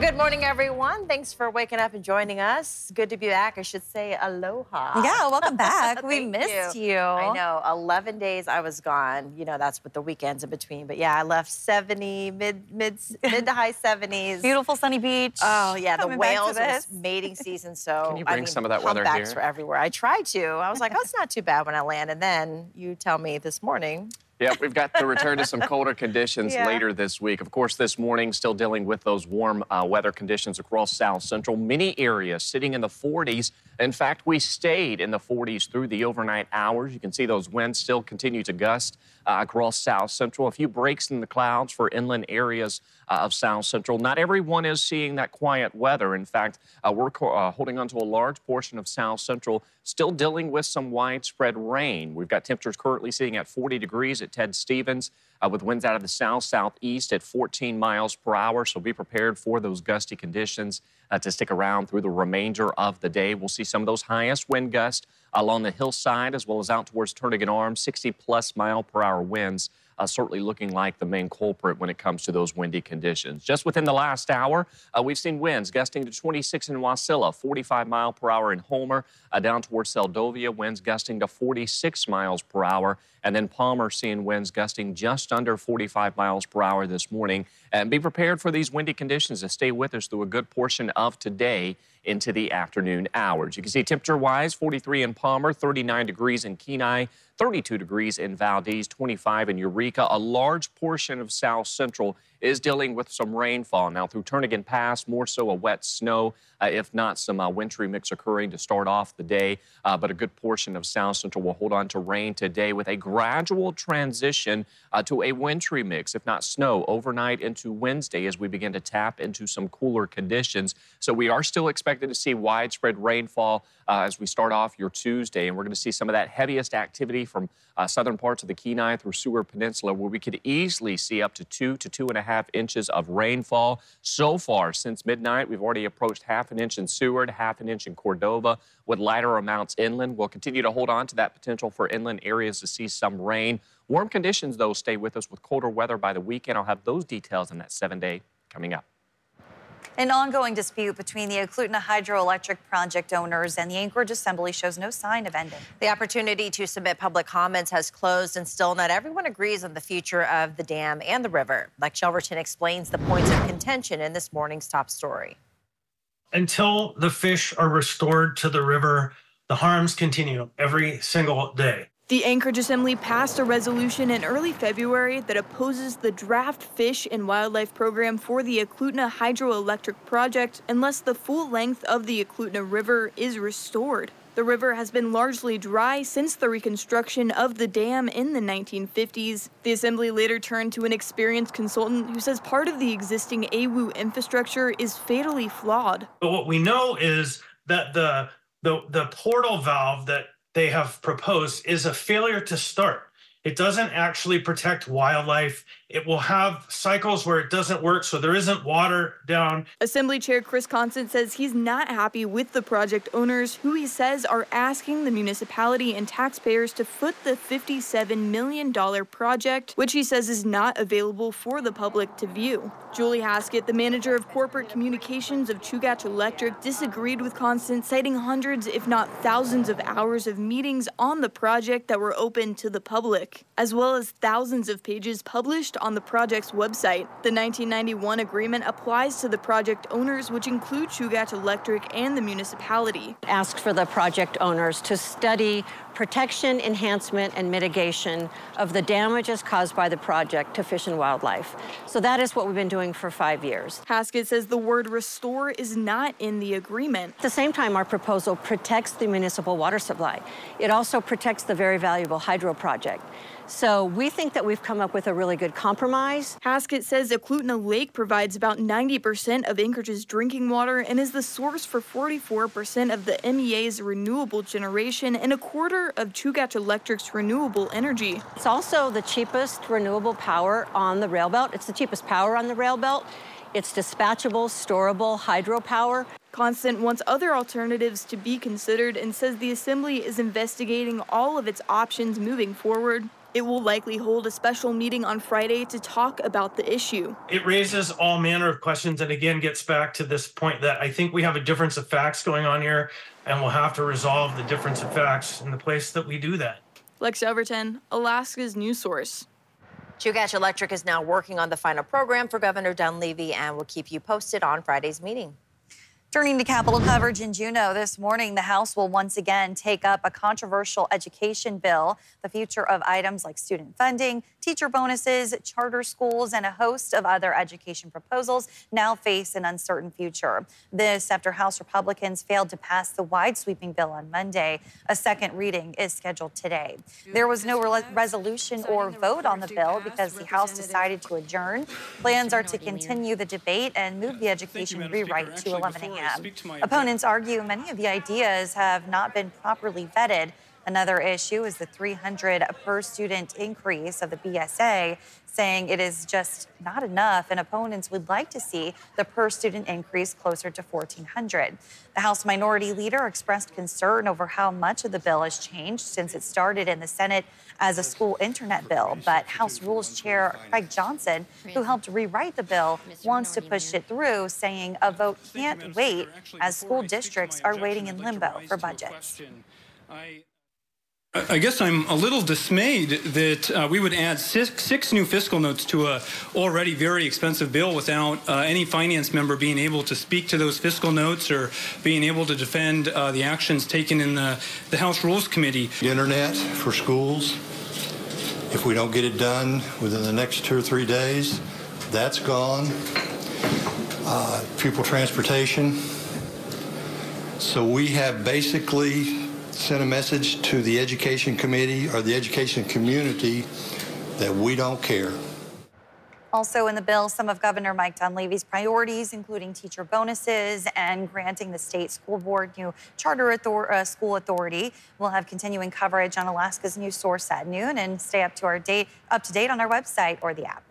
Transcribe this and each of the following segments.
Good morning, everyone. Thanks for waking up and joining us. Good to be back. I should say aloha. Yeah, welcome back. we missed you. you. I know. 11 days I was gone. You know, that's with the weekends in between. But yeah, I left 70, mid mid mid to high 70s. Beautiful sunny beach. Oh, yeah. The whales was mating season. So Can you bring I mean, some of that weather here? were everywhere. I tried to. I was like, oh, it's not too bad when I land. And then you tell me this morning yeah, we've got the return to some colder conditions yeah. later this week. Of course, this morning, still dealing with those warm uh, weather conditions across South Central. Many areas sitting in the 40s. In fact, we stayed in the 40s through the overnight hours. You can see those winds still continue to gust across South Central. A few breaks in the clouds for inland areas uh, of South Central. Not everyone is seeing that quiet weather. In fact, uh, we're uh, holding on to a large portion of South Central, still dealing with some widespread rain. We've got temperatures currently sitting at 40 degrees at Ted Stevens. Uh, with winds out of the south southeast at 14 miles per hour. So be prepared for those gusty conditions uh, to stick around through the remainder of the day. We'll see some of those highest wind gusts along the hillside as well as out towards Turnagain Arms, 60 plus mile per hour winds uh, certainly looking like the main culprit when it comes to those windy conditions. Just within the last hour, uh, we've seen winds gusting to 26 in Wasilla, 45 mile per hour in Homer, uh, down towards Seldovia, winds gusting to 46 miles per hour. And then Palmer seeing winds gusting just under 45 miles per hour this morning. And be prepared for these windy conditions to stay with us through a good portion of today into the afternoon hours. You can see temperature wise 43 in Palmer, 39 degrees in Kenai, 32 degrees in Valdez, 25 in Eureka. A large portion of South Central is dealing with some rainfall. Now, through Turnagain Pass, more so a wet snow, uh, if not some uh, wintry mix occurring to start off the day. Uh, but a good portion of South Central will hold on to rain today with a gradual transition uh, to a wintry mix, if not snow, overnight into Wednesday as we begin to tap into some cooler conditions. So we are still expected to see widespread rainfall uh, as we start off your Tuesday. And we're going to see some of that heaviest activity from uh, southern parts of the Kenai through Seward Peninsula, where we could easily see up to two to two and a half inches of rainfall. So far, since midnight, we've already approached half an inch in Seward, half an inch in Cordova, with lighter amounts inland. We'll continue to hold on to that potential for inland areas to see some rain. Warm conditions, though, stay with us with colder weather by the weekend. I'll have those details in that seven day coming up. An ongoing dispute between the Eklutna Hydroelectric project owners and the Anchorage Assembly shows no sign of ending. The opportunity to submit public comments has closed, and still not everyone agrees on the future of the dam and the river. Mike Shelverton explains the points of contention in this morning's top story. Until the fish are restored to the river, the harms continue every single day. The Anchorage Assembly passed a resolution in early February that opposes the draft fish and wildlife program for the Eklutna hydroelectric project unless the full length of the Eklutna River is restored. The river has been largely dry since the reconstruction of the dam in the 1950s. The assembly later turned to an experienced consultant who says part of the existing AWWU infrastructure is fatally flawed. But what we know is that the the, the portal valve that they have proposed is a failure to start. It doesn't actually protect wildlife. It will have cycles where it doesn't work, so there isn't water down. Assembly Chair Chris Constant says he's not happy with the project owners, who he says are asking the municipality and taxpayers to foot the $57 million project, which he says is not available for the public to view. Julie Hasquet, the manager of corporate communications of Chugach Electric, disagreed with Constant, citing hundreds, if not thousands, of hours of meetings on the project that were open to the public, as well as thousands of pages published on the project's website. The 1991 agreement applies to the project owners, which include Chugach Electric and the municipality. Ask for the project owners to study protection, enhancement, and mitigation of the damages caused by the project to fish and wildlife. So that is what we've been doing for five years. Hasquet says the word restore is not in the agreement. At the same time, our proposal protects the municipal water supply. It also protects the very valuable hydro project. So we think that we've come up with a really good compromise. Hasquet says Eklutna Lake provides about 90% of Anchorage's drinking water and is the source for 44% of the MEA's renewable generation and a quarter of Chugach Electric's renewable energy. It's also the cheapest renewable power on the rail belt. It's the cheapest power on the rail belt. It's dispatchable, storable hydropower. Constant wants other alternatives to be considered and says the Assembly is investigating all of its options moving forward. It will likely hold a special meeting on Friday to talk about the issue. It raises all manner of questions and again gets back to this point that I think we have a difference of facts going on here and we'll have to resolve the difference of facts in the place that we do that. Lex Overton, Alaska's news source. Chugach Electric is now working on the final program for Governor Dunleavy and will keep you posted on Friday's meeting. Turning to Capitol coverage in Juneau this morning, the House will once again take up a controversial education bill. The future of items like student funding, teacher bonuses, charter schools, and a host of other education proposals now face an uncertain future. This after House Republicans failed to pass the wide sweeping bill on Monday. A second reading is scheduled today. There was no re- resolution or vote on the bill because the House decided to adjourn. Plans are to continue the debate and move the education rewrite to 11 a.m. Opponents argue many of the ideas have not been properly vetted. Another issue is the 300 per student increase of the BSA, saying it is just not enough, and opponents would like to see the per student increase closer to 1,400. The House Minority Leader expressed concern over how much of the bill has changed since it started in the Senate as a school internet bill. But House Rules Chair Craig Johnson, who helped rewrite the bill, wants to push it through, saying a vote can't wait as school districts are waiting in limbo for budgets. I guess I'm a little dismayed that uh, we would add six, six, new fiscal notes to a already very expensive bill without uh, any finance member being able to speak to those fiscal notes or being able to defend uh, the actions taken in the, the House Rules Committee. Internet for schools, if we don't get it done within the next two or three days, that's gone. Uh, pupil transportation. So we have basically sent a message to the education committee or the education community that we don't care. Also in the bill, some of Governor Mike Dunleavy's priorities, including teacher bonuses and granting the state school board new charter author- uh, school authority. We'll have continuing coverage on Alaska's news source at noon, and stay up to our date up to date on our website or the app.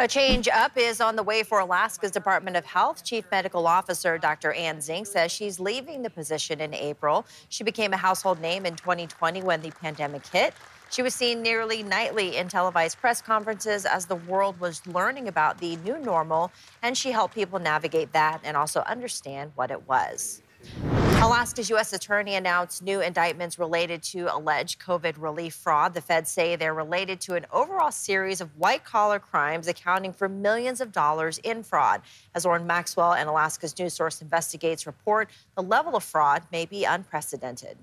A change up is on the way for Alaska's Department of Health. Chief Medical Officer Dr. Anne Zink says she's leaving the position in April. She became a household name in 2020 when the pandemic hit. She was seen nearly nightly in televised press conferences as the world was learning about the new normal, and she helped people navigate that and also understand what it was. Alaska's U.S. Attorney announced new indictments related to alleged COVID relief fraud. The feds say they're related to an overall series of white collar crimes accounting for millions of dollars in fraud. As Lauren Maxwell and Alaska's News Source investigates report, the level of fraud may be unprecedented.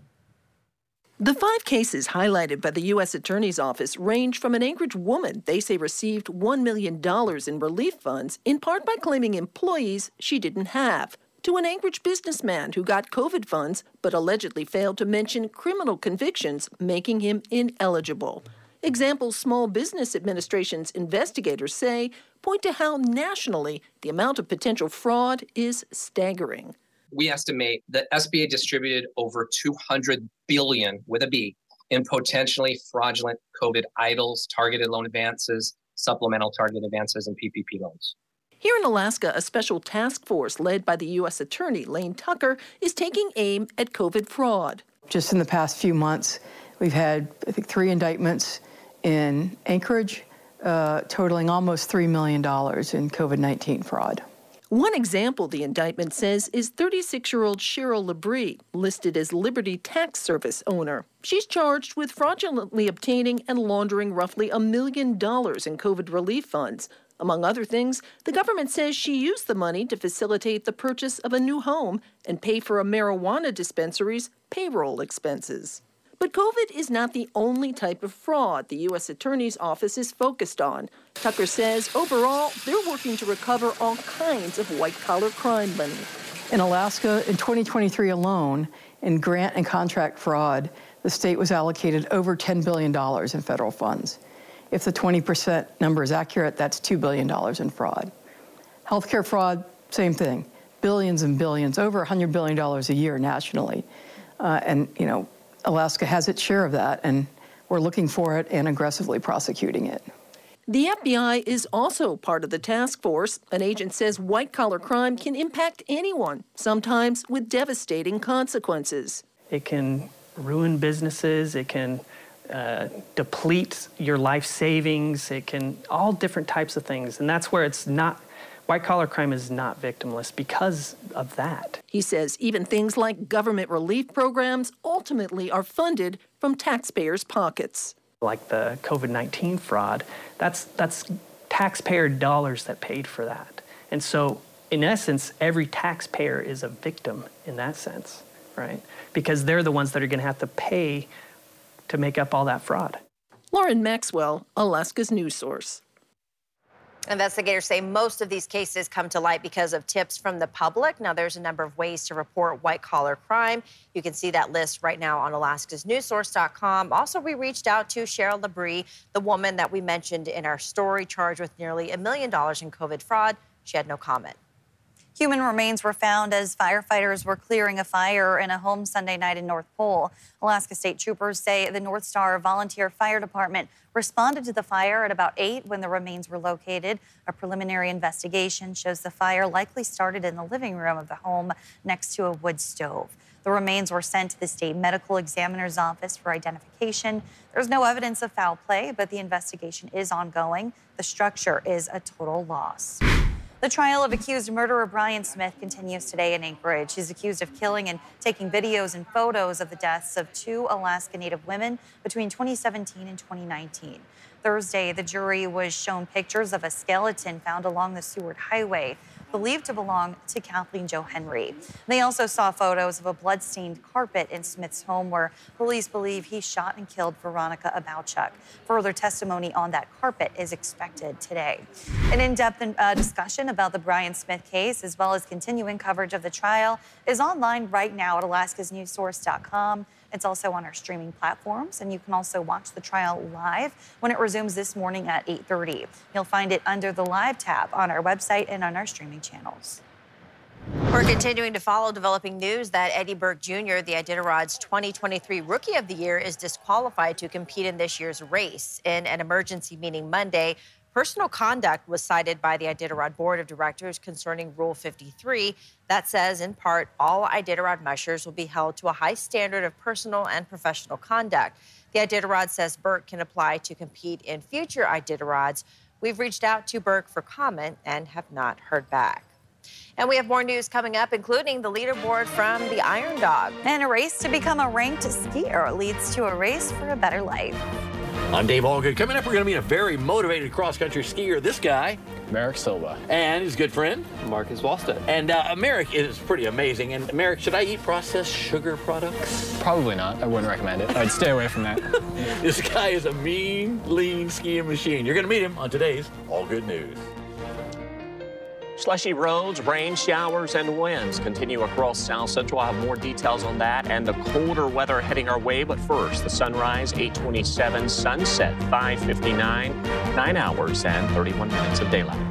The five cases highlighted by the U.S. Attorney's Office range from an Anchorage woman they say received $1 million in relief funds, in part by claiming employees she didn't have to an Anchorage businessman who got COVID funds but allegedly failed to mention criminal convictions, making him ineligible. Examples Small Business Administration's investigators say point to how nationally the amount of potential fraud is staggering. We estimate that SBA distributed over 200 billion with a B in potentially fraudulent COVID EIDLs, targeted loan advances, supplemental targeted advances, and PPP loans. Here in Alaska, a special task force led by the U.S. Attorney Lane Tucker is taking aim at COVID fraud. Just in the past few months, we've had, I think, three indictments in Anchorage, uh, totaling almost $3 million in COVID 19 fraud. One example the indictment says is 36 year old Cheryl Labrie, listed as Liberty Tax Service owner. She's charged with fraudulently obtaining and laundering roughly a million dollars in COVID relief funds. Among other things, the government says she used the money to facilitate the purchase of a new home and pay for a marijuana dispensary's payroll expenses. But COVID is not the only type of fraud the U.S. Attorney's Office is focused on. Tucker says overall, they're working to recover all kinds of white collar crime money. In Alaska, in 2023 alone, in grant and contract fraud, the state was allocated over $10 billion in federal funds. If the 20% number is accurate, that's $2 billion in fraud. Healthcare fraud, same thing. Billions and billions, over $100 billion a year nationally. Uh, and, you know, Alaska has its share of that, and we're looking for it and aggressively prosecuting it. The FBI is also part of the task force. An agent says white collar crime can impact anyone, sometimes with devastating consequences. It can ruin businesses, it can uh, deplete your life savings, it can, all different types of things. And that's where it's not, white collar crime is not victimless because of that. He says even things like government relief programs ultimately are funded from taxpayers' pockets like the COVID 19 fraud, that's, that's taxpayer dollars that paid for that. And so, in essence, every taxpayer is a victim in that sense, right? Because they're the ones that are going to have to pay to make up all that fraud. Lauren Maxwell, Alaska's news source. Investigators say most of these cases come to light because of tips from the public. Now, there's a number of ways to report white collar crime. You can see that list right now on alaskasnewssource.com. Also, we reached out to Cheryl Labrie, the woman that we mentioned in our story, charged with nearly a million dollars in COVID fraud. She had no comment. Human remains were found as firefighters were clearing a fire in a home Sunday night in North Pole. Alaska State Troopers say the North Star Volunteer Fire Department responded to the fire at about 8 when the remains were located. A preliminary investigation shows the fire likely started in the living room of the home next to a wood stove. The remains were sent to the state medical examiner's office for identification. There's no evidence of foul play, but the investigation is ongoing. The structure is a total loss. The trial of accused murderer Brian Smith continues today in Anchorage. He's accused of killing and taking videos and photos of the deaths of two Alaska Native women between 2017 and 2019. Thursday, the jury was shown pictures of a skeleton found along the Seward Highway believed to belong to Kathleen Jo Henry. They also saw photos of a bloodstained carpet in Smith's home where police believe he shot and killed Veronica Abouchuk. Further testimony on that carpet is expected today. An in-depth uh, discussion about the Brian Smith case, as well as continuing coverage of the trial, is online right now at alaskasnewssource.com. It's also on our streaming platforms, and you can also watch the trial live when it resumes this morning at 8:30. You'll find it under the live tab on our website and on our streaming channels. We're continuing to follow developing news that Eddie Burke Jr., the Iditarod's 2023 Rookie of the Year, is disqualified to compete in this year's race. In an emergency meeting Monday, Personal conduct was cited by the Iditarod Board of Directors concerning Rule 53 that says, in part, all Iditarod mushers will be held to a high standard of personal and professional conduct. The Iditarod says Burke can apply to compete in future Iditarods. We've reached out to Burke for comment and have not heard back. And we have more news coming up, including the leaderboard from the Iron Dog. And a race to become a ranked skier leads to a race for a better life. I'm Dave Allgood. Coming up, we're going to meet a very motivated cross-country skier. This guy, Merrick Silva, and his good friend Marcus Wallstead. And uh, Merrick is pretty amazing. And Merrick, should I eat processed sugar products? Probably not. I wouldn't recommend it. I'd stay away from that. this guy is a mean, lean skiing machine. You're going to meet him on today's All Good News. Slushy roads, rain showers, and winds continue across South Central. I'll have more details on that and the colder weather heading our way. But first, the sunrise 827, sunset 559, nine hours and 31 minutes of daylight.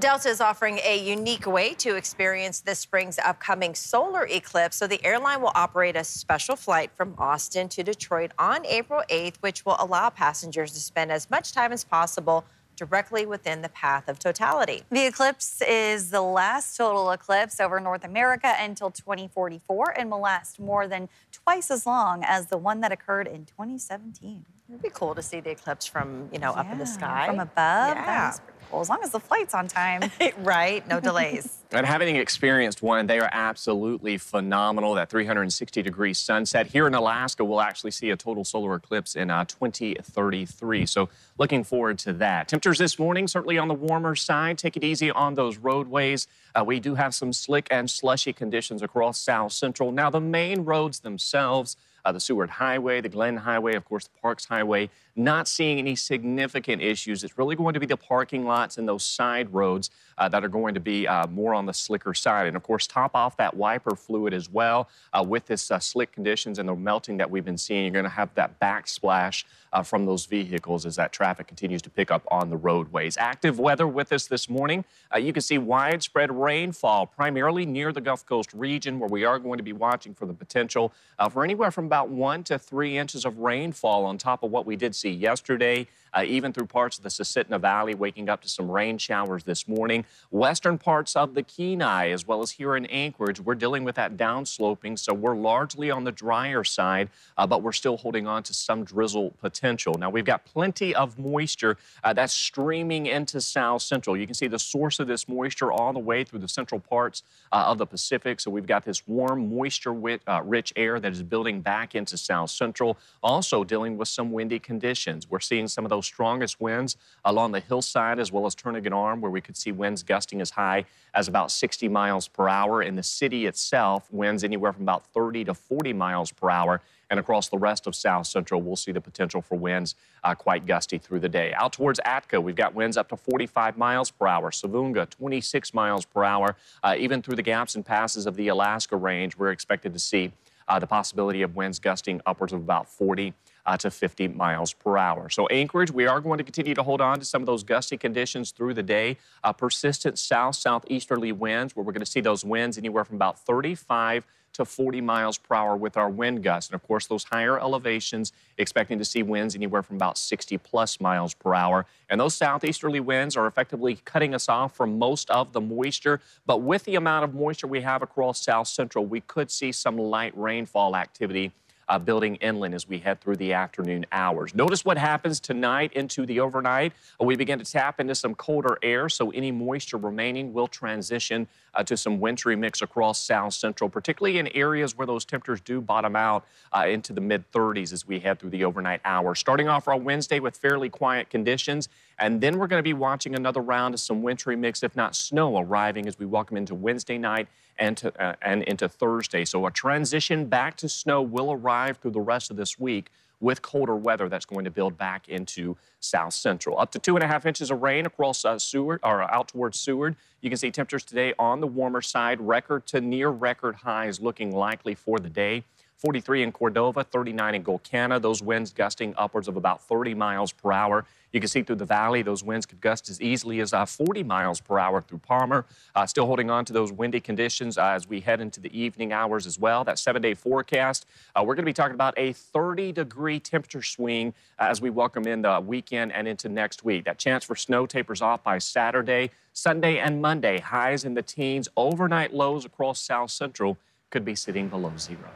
Delta is offering a unique way to experience this spring's upcoming solar eclipse. So the airline will operate a special flight from Austin to Detroit on April 8th, which will allow passengers to spend as much time as possible directly within the path of totality. The eclipse is the last total eclipse over North America until 2044 and will last more than twice as long as the one that occurred in 2017. It'd be cool to see the eclipse from, you know, yeah, up in the sky. From above. Yeah cool, as long as the flight's on time. right, no delays. and having experienced one, they are absolutely phenomenal. That 360 degree sunset. Here in Alaska, we'll actually see a total solar eclipse in uh, 2033. So looking forward to that. Temperatures this morning, certainly on the warmer side. Take it easy on those roadways. Uh, we do have some slick and slushy conditions across South Central. Now, the main roads themselves, uh, the Seward Highway, the Glenn Highway, of course, the Parks Highway. Not seeing any significant issues. It's really going to be the parking lots and those side roads uh, that are going to be uh, more on the slicker side. And of course, top off that wiper fluid as well. Uh, with this uh, slick conditions and the melting that we've been seeing, you're going to have that backsplash uh, from those vehicles as that traffic continues to pick up on the roadways. Active weather with us this morning. Uh, you can see widespread rainfall, primarily near the Gulf Coast region, where we are going to be watching for the potential for anywhere from about one to three inches of rainfall on top of what we did see yesterday uh, even through parts of the Susitna Valley, waking up to some rain showers this morning. Western parts of the Kenai, as well as here in Anchorage, we're dealing with that downsloping, so we're largely on the drier side, uh, but we're still holding on to some drizzle potential. Now, we've got plenty of moisture uh, that's streaming into South Central. You can see the source of this moisture all the way through the central parts uh, of the Pacific. So we've got this warm, moisture-rich uh, air that is building back into South Central, also dealing with some windy conditions. We're seeing some of those strongest winds along the hillside as well as Turnagain Arm, where we could see winds gusting as high as about 60 miles per hour. In the city itself, winds anywhere from about 30 to 40 miles per hour. And across the rest of South Central, we'll see the potential for winds uh, quite gusty through the day. Out towards Atka, we've got winds up to 45 miles per hour. Savoonga, 26 miles per hour. Uh, even through the gaps and passes of the Alaska Range, we're expected to see uh, the possibility of winds gusting upwards of about 40 uh, to 50 miles per hour. So Anchorage, we are going to continue to hold on to some of those gusty conditions through the day. Uh, persistent south southeasterly winds, where we're going to see those winds anywhere from about 35 to 40 miles per hour with our wind gusts. And of course, those higher elevations, expecting to see winds anywhere from about 60 plus miles per hour. And those southeasterly winds are effectively cutting us off from most of the moisture. But with the amount of moisture we have across south central, we could see some light rainfall activity uh, building inland as we head through the afternoon hours. Notice what happens tonight into the overnight. Uh, we begin to tap into some colder air, so any moisture remaining will transition uh, to some wintry mix across south central, particularly in areas where those temperatures do bottom out uh, into the mid 30s as we head through the overnight hours. Starting off our Wednesday with fairly quiet conditions, and then we're going to be watching another round of some wintry mix, if not snow, arriving as we welcome into Wednesday night and, to, uh, and into Thursday. So a transition back to snow will arrive through the rest of this week with colder weather that's going to build back into south central. Up to two and a half inches of rain across uh, Seward or out towards Seward. You can see temperatures today on the warmer side, record to near record highs looking likely for the day. 43 in Cordova, 39 in Gulkana. Those winds gusting upwards of about 30 miles per hour. You can see through the valley, those winds could gust as easily as uh, 40 miles per hour through Palmer. Uh, still holding on to those windy conditions uh, as we head into the evening hours as well. That seven day forecast, uh, we're going to be talking about a 30 degree temperature swing as we welcome in the weekend and into next week. That chance for snow tapers off by Saturday, Sunday, and Monday. Highs in the teens, overnight lows across South Central could be sitting below zero.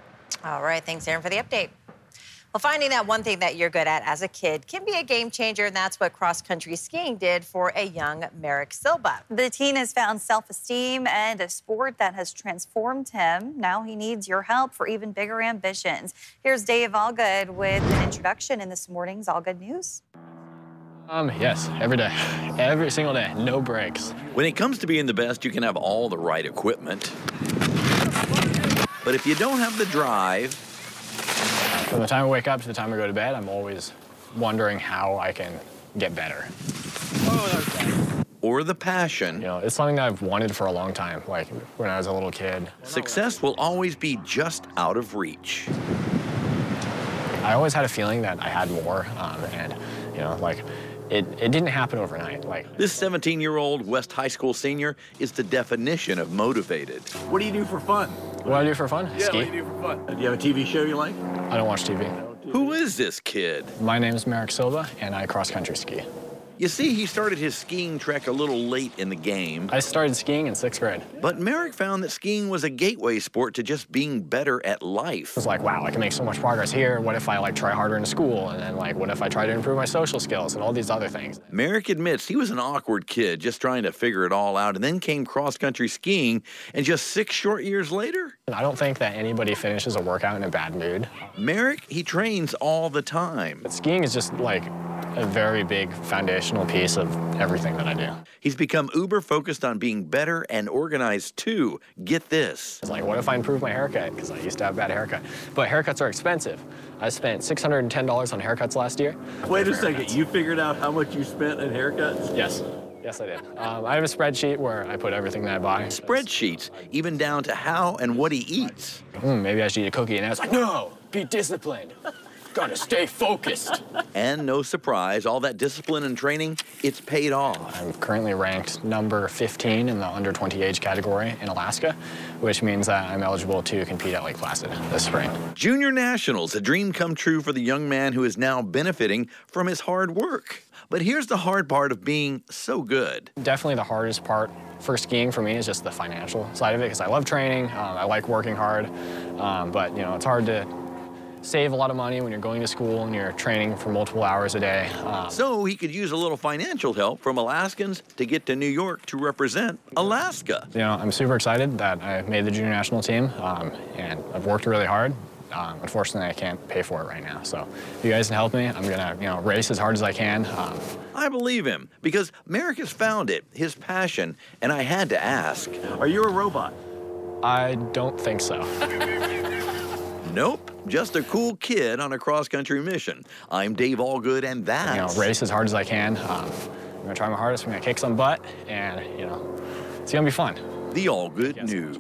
All right. Thanks, Aaron, for the update. Well, finding that one thing that you're good at as a kid can be a game changer, and that's what cross country skiing did for a young Merrick Silva. The teen has found self esteem and a sport that has transformed him. Now he needs your help for even bigger ambitions. Here's Dave Allgood with an introduction in this morning's All Good News. Um, yes, every day. Every single day, no breaks. When it comes to being the best, you can have all the right equipment. But if you don't have the drive, from the time I wake up to the time I go to bed, I'm always wondering how I can get better. Or the passion. You know, it's something that I've wanted for a long time, like when I was a little kid. Success will always be just out of reach. I always had a feeling that I had more, um, and, you know, like, it, it didn't happen overnight. Like This 17-year-old West High School senior is the definition of motivated. What do you do for fun? What do I do for fun? Yeah, Ski. what do you do for fun? Do you have a TV show you like? I don't watch TV. Who is this kid? My name is Merrick Silva, and I cross-country ski. You see, he started his skiing trek a little late in the game. I started skiing in sixth grade. But Merrick found that skiing was a gateway sport to just being better at life. It was like, wow, I can make so much progress here. What if I like try harder in school? And then like, what if I try to improve my social skills and all these other things? Merrick admits he was an awkward kid just trying to figure it all out and then came cross-country skiing and just six short years later. I don't think that anybody finishes a workout in a bad mood. Merrick, he trains all the time. But skiing is just like a very big foundational piece of everything that I do. He's become uber focused on being better and organized too. Get this. It's like, what if I improve my haircut? Because I used to have a bad haircut. But haircuts are expensive. I spent $610 on haircuts last year. Wait a second, you figured out how much you spent on haircuts? Yes. Yes, I did. Um, I have a spreadsheet where I put everything that I buy. Spreadsheets, even down to how and what he eats. Mm, maybe I should eat a cookie. And I was like, no, be disciplined. Gotta stay focused. And no surprise, all that discipline and training, it's paid off. I'm currently ranked number 15 in the under 20 age category in Alaska, which means that I'm eligible to compete at Lake Placid this spring. Junior Nationals, a dream come true for the young man who is now benefiting from his hard work. But here's the hard part of being so good. Definitely the hardest part for skiing for me is just the financial side of it because I love training, um, I like working hard, um, but you know it's hard to save a lot of money when you're going to school and you're training for multiple hours a day. Um, So he could use a little financial help from Alaskans to get to New York to represent Alaska. you know, I'm super excited that I made the junior national team, um, and I've worked really hard. Um, unfortunately, I can't pay for it right now. So if you guys can help me, I'm gonna, you know, race as hard as I can. Um, I believe him because Merrick has found it, his passion, and I had to ask, are you a robot? I don't think so. Nope, just a cool kid on a cross-country mission. I'm Dave Allgood, and that's you know, race as hard as I can. Um, I'm gonna try my hardest. I'm gonna kick some butt, and you know, it's gonna be fun. the Allgood News.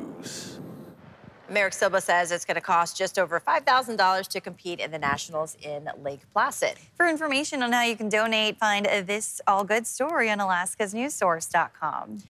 Merrick Silva says it's going to cost just over $5,000 to compete in the Nationals in Lake Placid. For information on how you can donate, find this all good story on alaskasnewssource.com.